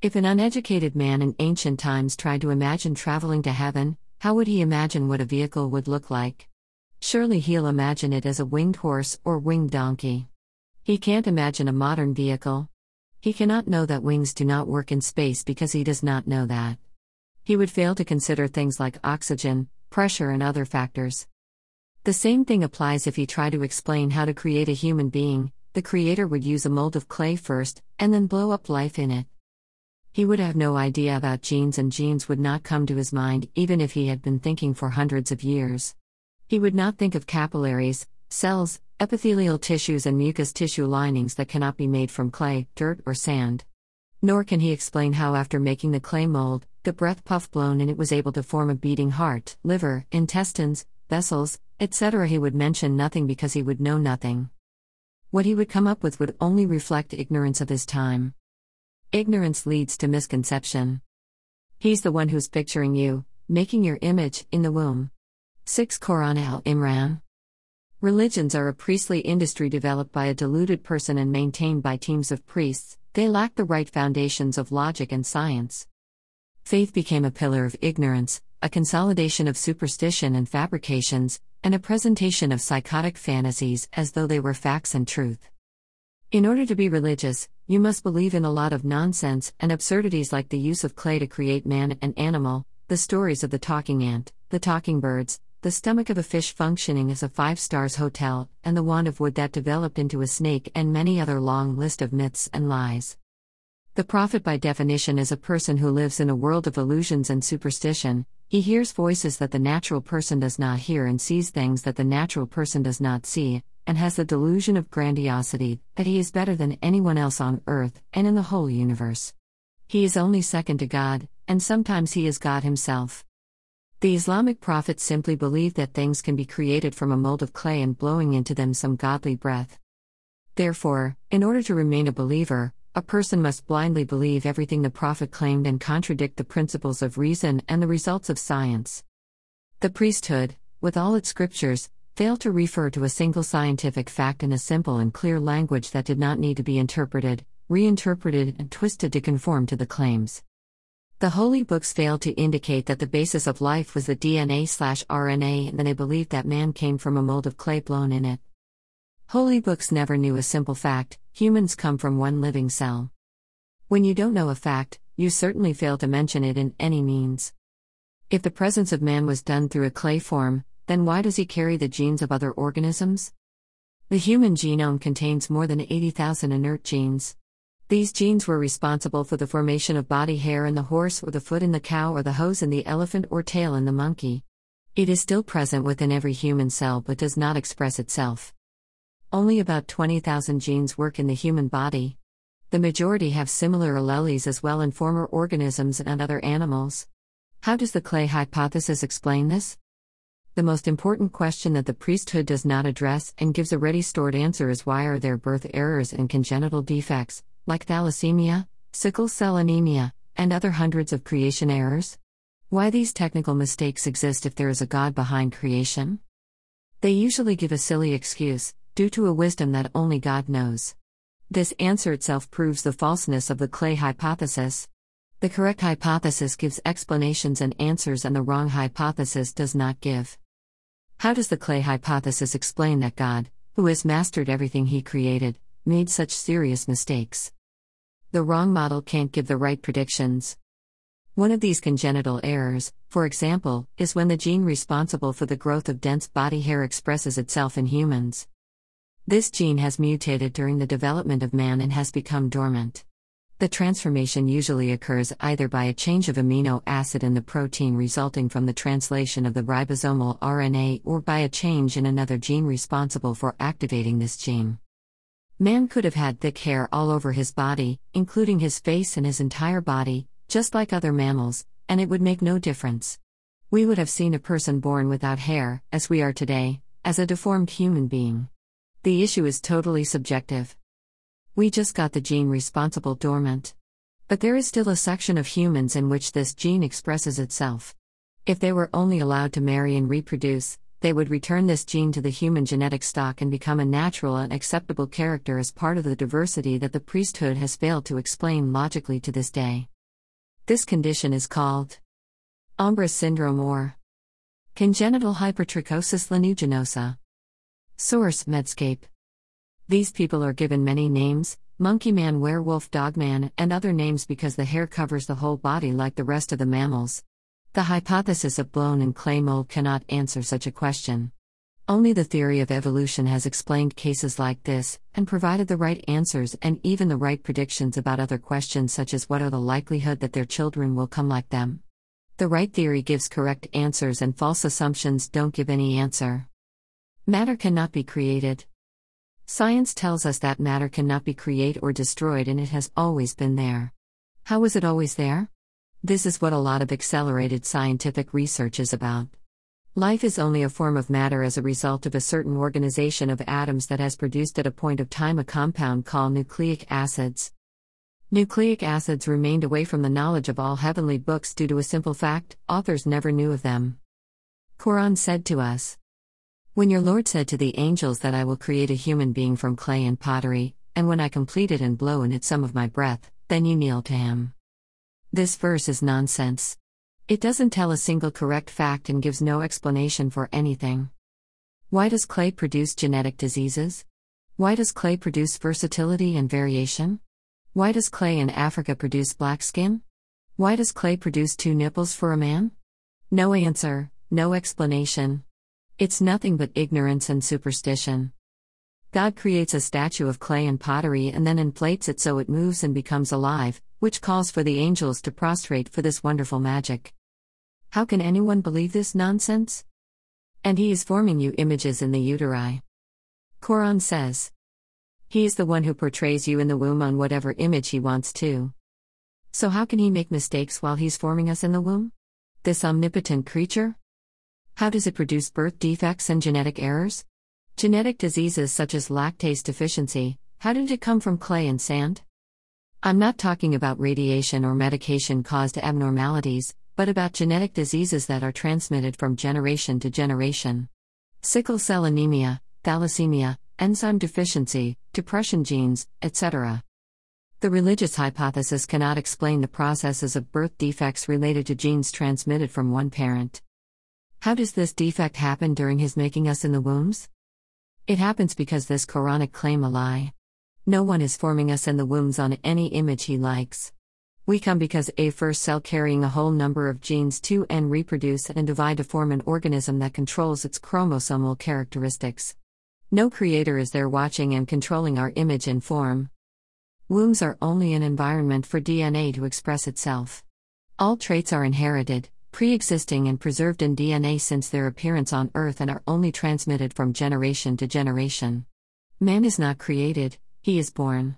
If an uneducated man in ancient times tried to imagine traveling to heaven, how would he imagine what a vehicle would look like? Surely he'll imagine it as a winged horse or winged donkey. He can't imagine a modern vehicle. He cannot know that wings do not work in space because he does not know that. He would fail to consider things like oxygen, pressure, and other factors. The same thing applies if he tried to explain how to create a human being, the creator would use a mold of clay first, and then blow up life in it. He would have no idea about genes, and genes would not come to his mind even if he had been thinking for hundreds of years. He would not think of capillaries, cells, epithelial tissues, and mucous tissue linings that cannot be made from clay, dirt, or sand. Nor can he explain how, after making the clay mold, the breath puff blown in it was able to form a beating heart, liver, intestines, vessels, etc. He would mention nothing because he would know nothing. What he would come up with would only reflect ignorance of his time. Ignorance leads to misconception. He's the one who's picturing you, making your image, in the womb. 6 Quran al Imran. Religions are a priestly industry developed by a deluded person and maintained by teams of priests, they lack the right foundations of logic and science. Faith became a pillar of ignorance, a consolidation of superstition and fabrications, and a presentation of psychotic fantasies as though they were facts and truth. In order to be religious, you must believe in a lot of nonsense and absurdities like the use of clay to create man and animal, the stories of the talking ant, the talking birds, the stomach of a fish functioning as a five stars hotel, and the wand of wood that developed into a snake, and many other long list of myths and lies. The prophet, by definition, is a person who lives in a world of illusions and superstition. He hears voices that the natural person does not hear and sees things that the natural person does not see, and has the delusion of grandiosity that he is better than anyone else on earth and in the whole universe. He is only second to God, and sometimes he is God himself. The Islamic prophet simply believed that things can be created from a mold of clay and blowing into them some godly breath. Therefore, in order to remain a believer, a person must blindly believe everything the prophet claimed and contradict the principles of reason and the results of science. The priesthood, with all its scriptures, failed to refer to a single scientific fact in a simple and clear language that did not need to be interpreted, reinterpreted, and twisted to conform to the claims. The holy books failed to indicate that the basis of life was the DNA slash RNA, and they believed that man came from a mold of clay blown in it. Holy books never knew a simple fact humans come from one living cell. When you don't know a fact, you certainly fail to mention it in any means. If the presence of man was done through a clay form, then why does he carry the genes of other organisms? The human genome contains more than 80,000 inert genes. These genes were responsible for the formation of body hair in the horse or the foot in the cow or the hose in the elephant or tail in the monkey. It is still present within every human cell but does not express itself. Only about 20,000 genes work in the human body. The majority have similar alleles as well in former organisms and other animals. How does the clay hypothesis explain this? The most important question that the priesthood does not address and gives a ready stored answer is why are there birth errors and congenital defects, like thalassemia, sickle cell anemia, and other hundreds of creation errors? Why these technical mistakes exist if there is a God behind creation? They usually give a silly excuse, due to a wisdom that only God knows. This answer itself proves the falseness of the clay hypothesis. The correct hypothesis gives explanations and answers, and the wrong hypothesis does not give. How does the clay hypothesis explain that God, who has mastered everything he created, made such serious mistakes? The wrong model can't give the right predictions. One of these congenital errors, for example, is when the gene responsible for the growth of dense body hair expresses itself in humans. This gene has mutated during the development of man and has become dormant. The transformation usually occurs either by a change of amino acid in the protein resulting from the translation of the ribosomal RNA or by a change in another gene responsible for activating this gene. Man could have had thick hair all over his body, including his face and his entire body, just like other mammals, and it would make no difference. We would have seen a person born without hair, as we are today, as a deformed human being. The issue is totally subjective. We just got the gene responsible dormant. But there is still a section of humans in which this gene expresses itself. If they were only allowed to marry and reproduce, they would return this gene to the human genetic stock and become a natural and acceptable character as part of the diversity that the priesthood has failed to explain logically to this day. This condition is called Ambras syndrome or congenital hypertrichosis lanuginosa. Source Medscape. These people are given many names monkey man, werewolf, dog man, and other names because the hair covers the whole body like the rest of the mammals. The hypothesis of blown and clay mold cannot answer such a question. Only the theory of evolution has explained cases like this, and provided the right answers and even the right predictions about other questions such as what are the likelihood that their children will come like them. The right theory gives correct answers and false assumptions don't give any answer. Matter cannot be created. Science tells us that matter cannot be created or destroyed and it has always been there. How was it always there? This is what a lot of accelerated scientific research is about. Life is only a form of matter as a result of a certain organization of atoms that has produced at a point of time a compound called nucleic acids. Nucleic acids remained away from the knowledge of all heavenly books due to a simple fact authors never knew of them. Quran said to us When your Lord said to the angels that I will create a human being from clay and pottery, and when I complete it and blow in it some of my breath, then you kneel to him. This verse is nonsense. It doesn't tell a single correct fact and gives no explanation for anything. Why does clay produce genetic diseases? Why does clay produce versatility and variation? Why does clay in Africa produce black skin? Why does clay produce two nipples for a man? No answer, no explanation. It's nothing but ignorance and superstition. God creates a statue of clay and pottery and then inflates it so it moves and becomes alive, which calls for the angels to prostrate for this wonderful magic. How can anyone believe this nonsense? And he is forming you images in the uteri. Quran says. He is the one who portrays you in the womb on whatever image he wants to. So how can he make mistakes while he's forming us in the womb? This omnipotent creature? How does it produce birth defects and genetic errors? Genetic diseases such as lactase deficiency, how did it come from clay and sand? I'm not talking about radiation or medication caused abnormalities, but about genetic diseases that are transmitted from generation to generation. Sickle cell anemia, thalassemia, enzyme deficiency, depression genes, etc. The religious hypothesis cannot explain the processes of birth defects related to genes transmitted from one parent. How does this defect happen during his making us in the wombs? It happens because this Quranic claim a lie. No one is forming us in the wombs on any image he likes. We come because a first cell carrying a whole number of genes to and reproduce and divide to form an organism that controls its chromosomal characteristics. No creator is there watching and controlling our image and form. Wombs are only an environment for DNA to express itself. All traits are inherited, pre existing, and preserved in DNA since their appearance on Earth and are only transmitted from generation to generation. Man is not created, he is born.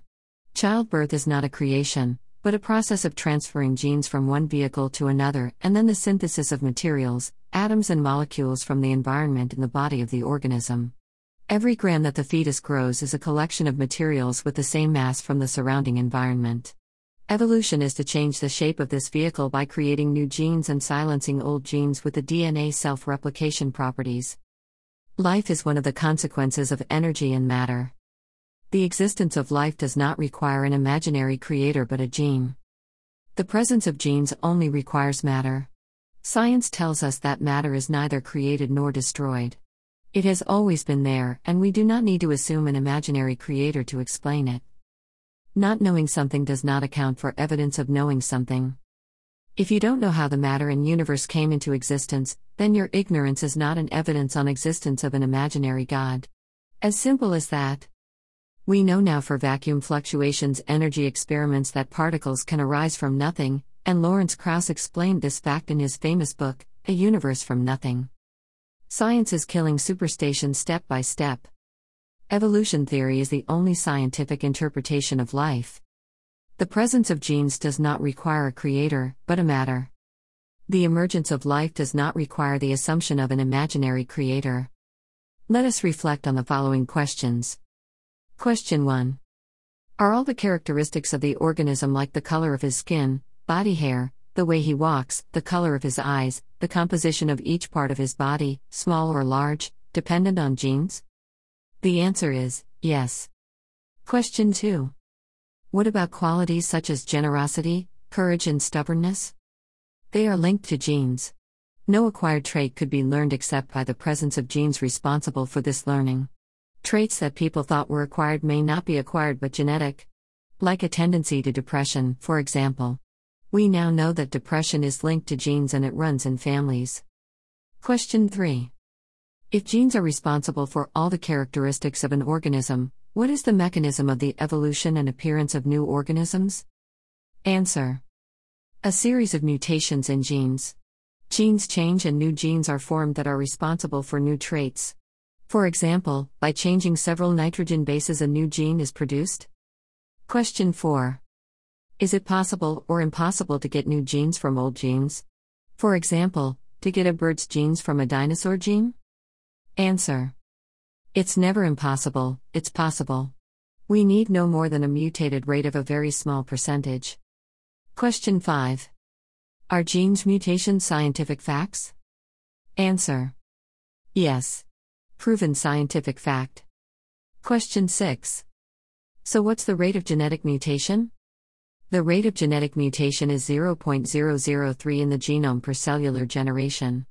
Childbirth is not a creation, but a process of transferring genes from one vehicle to another and then the synthesis of materials, atoms, and molecules from the environment in the body of the organism. Every gram that the fetus grows is a collection of materials with the same mass from the surrounding environment. Evolution is to change the shape of this vehicle by creating new genes and silencing old genes with the DNA self replication properties. Life is one of the consequences of energy and matter. The existence of life does not require an imaginary creator but a gene. The presence of genes only requires matter. Science tells us that matter is neither created nor destroyed. It has always been there, and we do not need to assume an imaginary creator to explain it. Not knowing something does not account for evidence of knowing something. If you don't know how the matter and universe came into existence, then your ignorance is not an evidence on existence of an imaginary God. As simple as that. We know now for vacuum fluctuations energy experiments that particles can arise from nothing, and Lawrence Krauss explained this fact in his famous book, A Universe from Nothing. Science is killing superstition step by step. Evolution theory is the only scientific interpretation of life. The presence of genes does not require a creator, but a matter. The emergence of life does not require the assumption of an imaginary creator. Let us reflect on the following questions. Question 1. Are all the characteristics of the organism like the color of his skin, body hair, the way he walks, the color of his eyes, the composition of each part of his body, small or large, dependent on genes? The answer is yes. Question 2. What about qualities such as generosity, courage, and stubbornness? They are linked to genes. No acquired trait could be learned except by the presence of genes responsible for this learning. Traits that people thought were acquired may not be acquired but genetic. Like a tendency to depression, for example. We now know that depression is linked to genes and it runs in families. Question 3. If genes are responsible for all the characteristics of an organism, what is the mechanism of the evolution and appearance of new organisms? Answer. A series of mutations in genes. Genes change and new genes are formed that are responsible for new traits. For example, by changing several nitrogen bases, a new gene is produced. Question 4. Is it possible or impossible to get new genes from old genes? For example, to get a bird's genes from a dinosaur gene? Answer. It's never impossible, it's possible. We need no more than a mutated rate of a very small percentage. Question 5. Are genes mutations scientific facts? Answer. Yes. Proven scientific fact. Question 6. So, what's the rate of genetic mutation? The rate of genetic mutation is 0.003 in the genome per cellular generation.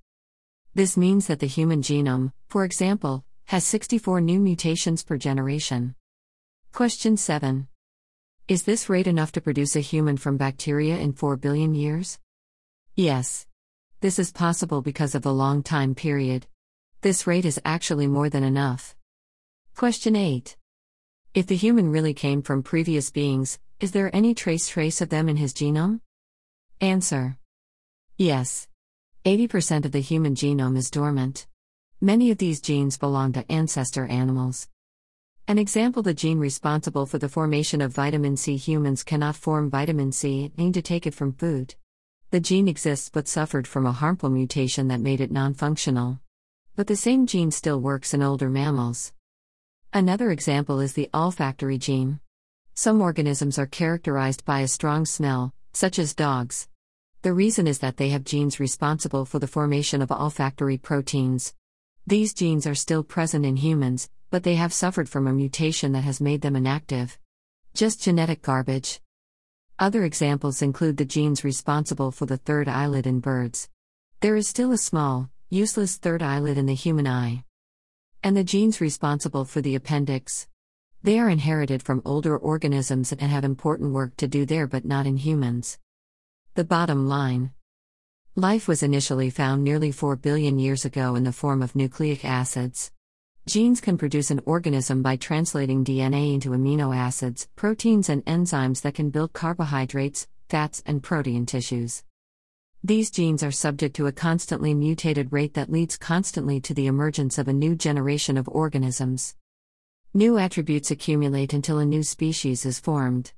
This means that the human genome, for example, has 64 new mutations per generation. Question 7. Is this rate enough to produce a human from bacteria in 4 billion years? Yes. This is possible because of the long time period. This rate is actually more than enough. Question 8. If the human really came from previous beings, is there any trace trace of them in his genome? Answer. Yes. 80% of the human genome is dormant. Many of these genes belong to ancestor animals. An example the gene responsible for the formation of vitamin C humans cannot form vitamin C, and need to take it from food. The gene exists but suffered from a harmful mutation that made it non functional. But the same gene still works in older mammals. Another example is the olfactory gene. Some organisms are characterized by a strong smell, such as dogs. The reason is that they have genes responsible for the formation of olfactory proteins. These genes are still present in humans, but they have suffered from a mutation that has made them inactive. Just genetic garbage. Other examples include the genes responsible for the third eyelid in birds. There is still a small, useless third eyelid in the human eye. And the genes responsible for the appendix. They are inherited from older organisms and have important work to do there but not in humans. The bottom line Life was initially found nearly 4 billion years ago in the form of nucleic acids. Genes can produce an organism by translating DNA into amino acids, proteins, and enzymes that can build carbohydrates, fats, and protein tissues. These genes are subject to a constantly mutated rate that leads constantly to the emergence of a new generation of organisms. New attributes accumulate until a new species is formed.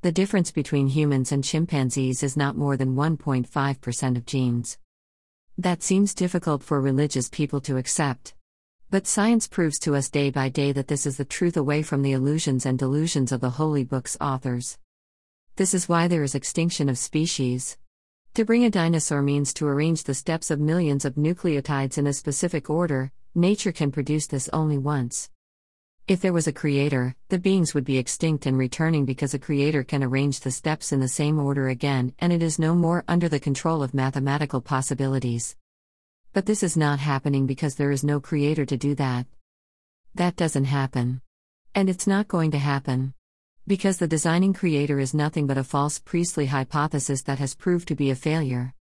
The difference between humans and chimpanzees is not more than 1.5% of genes. That seems difficult for religious people to accept. But science proves to us day by day that this is the truth away from the illusions and delusions of the holy book's authors. This is why there is extinction of species. To bring a dinosaur means to arrange the steps of millions of nucleotides in a specific order, nature can produce this only once. If there was a creator, the beings would be extinct and returning because a creator can arrange the steps in the same order again, and it is no more under the control of mathematical possibilities. But this is not happening because there is no creator to do that. That doesn't happen. And it's not going to happen. Because the designing creator is nothing but a false priestly hypothesis that has proved to be a failure.